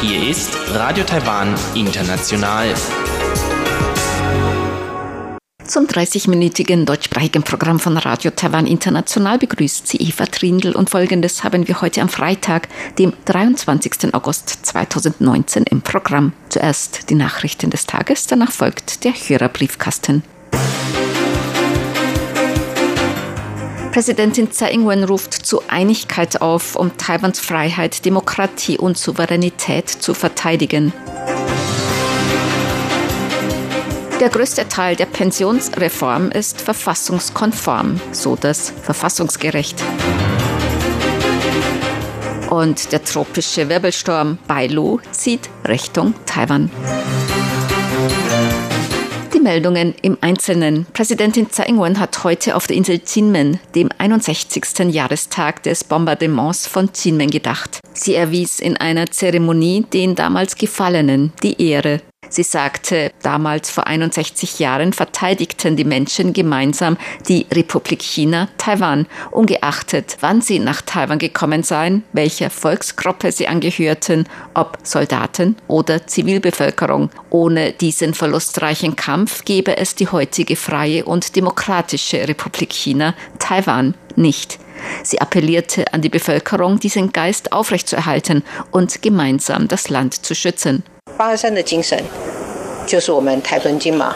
Hier ist Radio Taiwan International. Zum 30-minütigen deutschsprachigen Programm von Radio Taiwan International begrüßt sie Eva Trindl und folgendes haben wir heute am Freitag, dem 23. August 2019 im Programm. Zuerst die Nachrichten des Tages, danach folgt der Hörerbriefkasten. Präsidentin Tsai Ing-wen ruft zu Einigkeit auf, um Taiwans Freiheit, Demokratie und Souveränität zu verteidigen. Der größte Teil der Pensionsreform ist verfassungskonform, so das Verfassungsgericht. Und der tropische Wirbelsturm Bailu zieht Richtung Taiwan. Meldungen im Einzelnen. Präsidentin Tsai Ing-wen hat heute auf der Insel Jinmen, dem 61. Jahrestag des Bombardements von Jinmen gedacht. Sie erwies in einer Zeremonie den damals Gefallenen die Ehre. Sie sagte, damals vor 61 Jahren verteidigten die Menschen gemeinsam die Republik China, Taiwan, ungeachtet, wann sie nach Taiwan gekommen seien, welcher Volksgruppe sie angehörten, ob Soldaten oder Zivilbevölkerung. Ohne diesen verlustreichen Kampf gäbe es die heutige freie und demokratische Republik China, Taiwan, nicht. Sie appellierte an die Bevölkerung, diesen Geist aufrechtzuerhalten und gemeinsam das Land zu schützen. 八二三的精神，就是我们台澎金马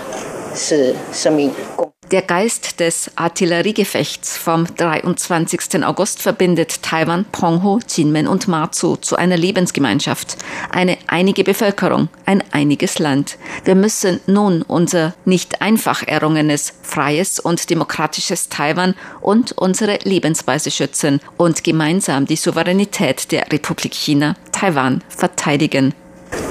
是生命共。Der Geist des Artilleriegefechts vom 23. August verbindet Taiwan, Penghu, Jinmen und Matsu zu einer Lebensgemeinschaft, eine einige Bevölkerung, ein einiges Land. Wir müssen nun unser nicht einfach errungenes, freies und demokratisches Taiwan und unsere Lebensweise schützen und gemeinsam die Souveränität der Republik China, Taiwan, verteidigen.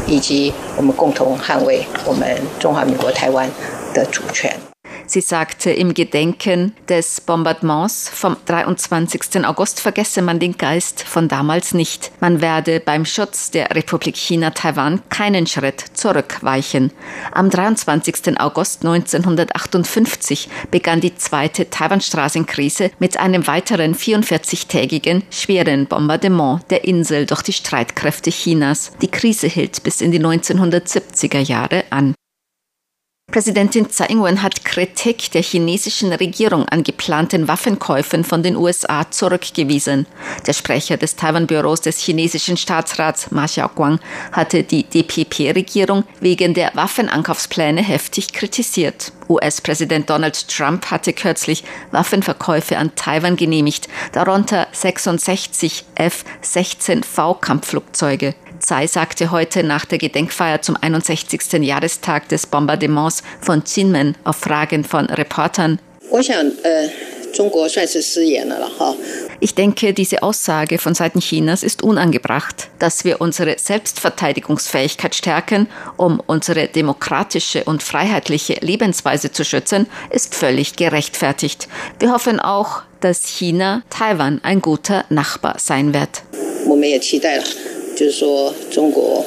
以及我们共同捍卫我们中华民国台湾的主权。Sie sagte, im Gedenken des Bombardements vom 23. August vergesse man den Geist von damals nicht. Man werde beim Schutz der Republik China Taiwan keinen Schritt zurückweichen. Am 23. August 1958 begann die zweite Taiwanstraßenkrise mit einem weiteren 44-tägigen schweren Bombardement der Insel durch die Streitkräfte Chinas. Die Krise hielt bis in die 1970er Jahre an. Präsidentin Tsai Ing-wen hat Kritik der chinesischen Regierung an geplanten Waffenkäufen von den USA zurückgewiesen. Der Sprecher des Taiwan-Büros des chinesischen Staatsrats Ma Xiaoguang hatte die DPP-Regierung wegen der Waffenankaufspläne heftig kritisiert. US-Präsident Donald Trump hatte kürzlich Waffenverkäufe an Taiwan genehmigt, darunter 66 F-16V-Kampfflugzeuge. Tsai sagte heute nach der Gedenkfeier zum 61. Jahrestag des Bombardements von Jinmen auf Fragen von Reportern. Ich denke, diese Aussage von Seiten Chinas ist unangebracht. Dass wir unsere Selbstverteidigungsfähigkeit stärken, um unsere demokratische und freiheitliche Lebensweise zu schützen, ist völlig gerechtfertigt. Wir hoffen auch, dass China Taiwan ein guter Nachbar sein wird. 就是说，中国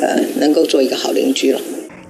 呃能够做一个好邻居了。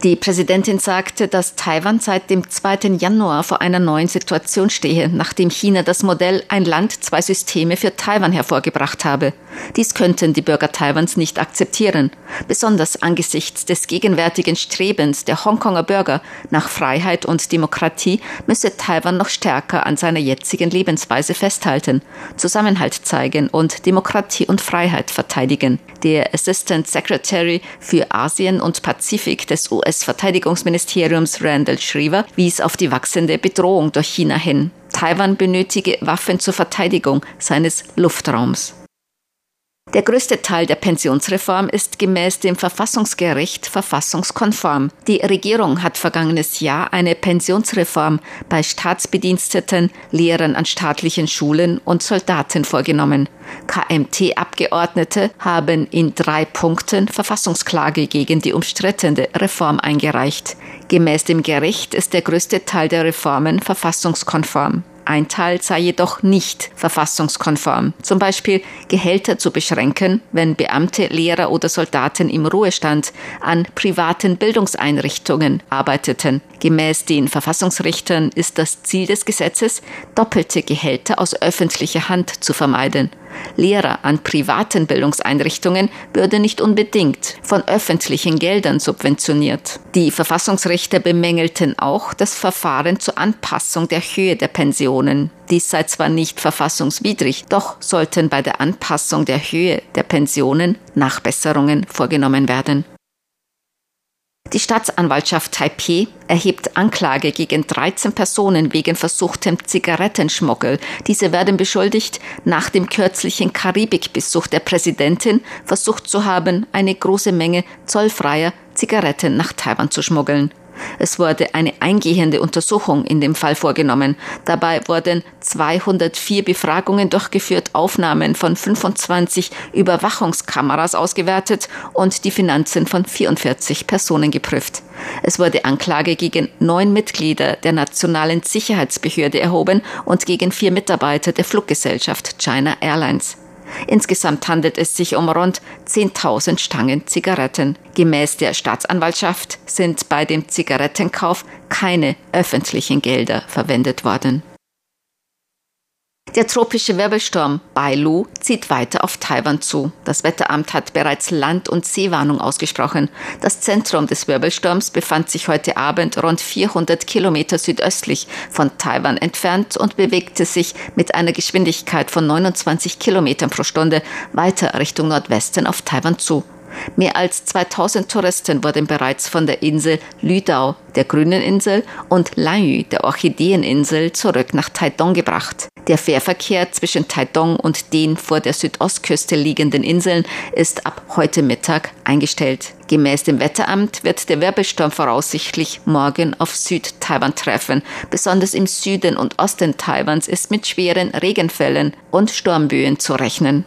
Die Präsidentin sagte, dass Taiwan seit dem 2. Januar vor einer neuen Situation stehe, nachdem China das Modell Ein Land, zwei Systeme für Taiwan hervorgebracht habe. Dies könnten die Bürger Taiwans nicht akzeptieren, besonders angesichts des gegenwärtigen Strebens der Hongkonger Bürger nach Freiheit und Demokratie müsse Taiwan noch stärker an seiner jetzigen Lebensweise festhalten, Zusammenhalt zeigen und Demokratie und Freiheit verteidigen. Der Assistant Secretary für Asien und Pazifik des US US-Verteidigungsministeriums Randall Schriever wies auf die wachsende Bedrohung durch China hin. Taiwan benötige Waffen zur Verteidigung seines Luftraums. Der größte Teil der Pensionsreform ist gemäß dem Verfassungsgericht verfassungskonform. Die Regierung hat vergangenes Jahr eine Pensionsreform bei Staatsbediensteten, Lehrern an staatlichen Schulen und Soldaten vorgenommen. KMT-Abgeordnete haben in drei Punkten Verfassungsklage gegen die umstrittene Reform eingereicht. Gemäß dem Gericht ist der größte Teil der Reformen verfassungskonform. Ein Teil sei jedoch nicht verfassungskonform. Zum Beispiel Gehälter zu beschränken, wenn Beamte, Lehrer oder Soldaten im Ruhestand an privaten Bildungseinrichtungen arbeiteten. Gemäß den Verfassungsrichtern ist das Ziel des Gesetzes, doppelte Gehälter aus öffentlicher Hand zu vermeiden. Lehrer an privaten Bildungseinrichtungen würde nicht unbedingt von öffentlichen Geldern subventioniert. Die Verfassungsrichter bemängelten auch das Verfahren zur Anpassung der Höhe der Pensionen. Dies sei zwar nicht verfassungswidrig, doch sollten bei der Anpassung der Höhe der Pensionen Nachbesserungen vorgenommen werden. Die Staatsanwaltschaft Taipeh erhebt Anklage gegen 13 Personen wegen versuchtem Zigarettenschmuggel. Diese werden beschuldigt, nach dem kürzlichen Karibikbesuch der Präsidentin versucht zu haben, eine große Menge zollfreier Zigaretten nach Taiwan zu schmuggeln. Es wurde eine eingehende Untersuchung in dem Fall vorgenommen. Dabei wurden 204 Befragungen durchgeführt, Aufnahmen von 25 Überwachungskameras ausgewertet und die Finanzen von 44 Personen geprüft. Es wurde Anklage gegen neun Mitglieder der Nationalen Sicherheitsbehörde erhoben und gegen vier Mitarbeiter der Fluggesellschaft China Airlines. Insgesamt handelt es sich um rund 10.000 Stangen Zigaretten. Gemäß der Staatsanwaltschaft sind bei dem Zigarettenkauf keine öffentlichen Gelder verwendet worden. Der tropische Wirbelsturm Bailu zieht weiter auf Taiwan zu. Das Wetteramt hat bereits Land- und Seewarnung ausgesprochen. Das Zentrum des Wirbelsturms befand sich heute Abend rund 400 Kilometer südöstlich von Taiwan entfernt und bewegte sich mit einer Geschwindigkeit von 29 Kilometern pro Stunde weiter Richtung Nordwesten auf Taiwan zu. Mehr als 2000 Touristen wurden bereits von der Insel Lüdao, der grünen Insel, und Lanyu, der Orchideeninsel, zurück nach Taidong gebracht. Der Fährverkehr zwischen Taidong und den vor der Südostküste liegenden Inseln ist ab heute Mittag eingestellt. Gemäß dem Wetteramt wird der Wirbelsturm voraussichtlich morgen auf Südtaiwan treffen. Besonders im Süden und Osten Taiwans ist mit schweren Regenfällen und Sturmböen zu rechnen.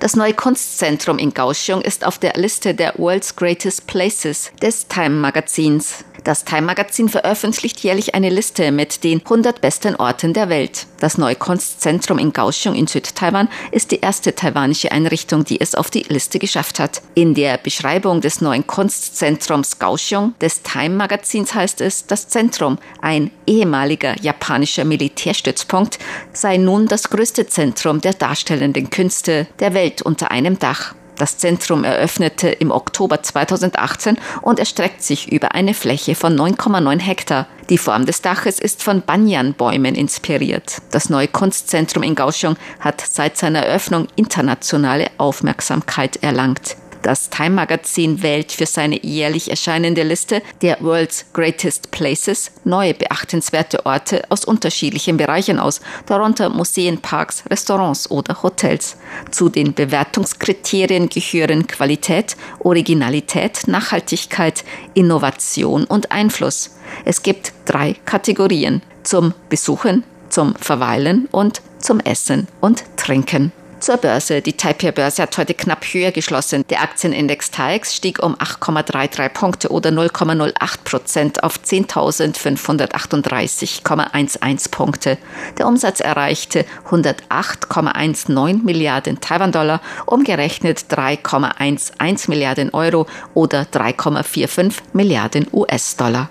Das neue Kunstzentrum in Kaohsiung ist auf der Liste der World's Greatest Places des Time Magazins. Das Time Magazin veröffentlicht jährlich eine Liste mit den 100 besten Orten der Welt. Das neue Kunstzentrum in Kaohsiung in Südtaiwan ist die erste taiwanische Einrichtung, die es auf die Liste geschafft hat. In der Beschreibung des neuen Kunstzentrums Kaohsiung des Time Magazins heißt es, das Zentrum, ein ehemaliger japanischer Militärstützpunkt, sei nun das größte Zentrum der darstellenden Künste der Welt unter einem Dach. Das Zentrum eröffnete im Oktober 2018 und erstreckt sich über eine Fläche von 9,9 Hektar. Die Form des Daches ist von Banyanbäumen inspiriert. Das neue Kunstzentrum in Kaohsiung hat seit seiner Eröffnung internationale Aufmerksamkeit erlangt. Das Time Magazin wählt für seine jährlich erscheinende Liste der World's Greatest Places neue beachtenswerte Orte aus unterschiedlichen Bereichen aus, darunter Museen, Parks, Restaurants oder Hotels. Zu den Bewertungskriterien gehören Qualität, Originalität, Nachhaltigkeit, Innovation und Einfluss. Es gibt drei Kategorien zum Besuchen, zum Verweilen und zum Essen und Trinken. Zur Börse. Die Taipei-Börse hat heute knapp höher geschlossen. Der Aktienindex TAIX stieg um 8,33 Punkte oder 0,08 Prozent auf 10.538,11 Punkte. Der Umsatz erreichte 108,19 Milliarden Taiwan-Dollar, umgerechnet 3,11 Milliarden Euro oder 3,45 Milliarden US-Dollar.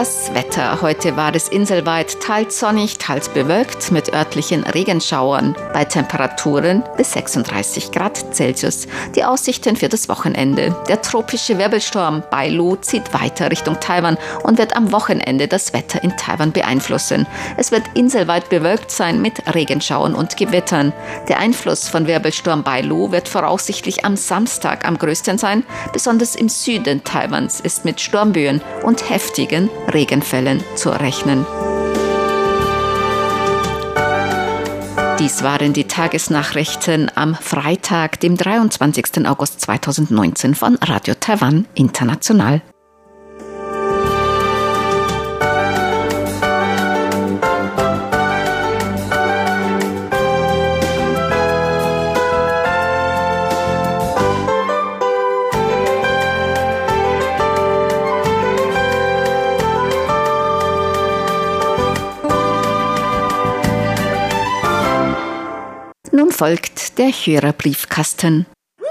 Das Wetter. Heute war es inselweit teils sonnig, teils bewölkt mit örtlichen Regenschauern bei Temperaturen bis 36 Grad Celsius. Die Aussichten für das Wochenende. Der tropische Wirbelsturm Bailu zieht weiter Richtung Taiwan und wird am Wochenende das Wetter in Taiwan beeinflussen. Es wird inselweit bewölkt sein mit Regenschauern und Gewittern. Der Einfluss von Wirbelsturm Bailu wird voraussichtlich am Samstag am größten sein. Besonders im Süden Taiwans ist mit Sturmböen und heftigen Regenfällen zu rechnen. Dies waren die Tagesnachrichten am Freitag, dem 23. August 2019 von Radio Taiwan International. Folgt der Hörerbriefkasten.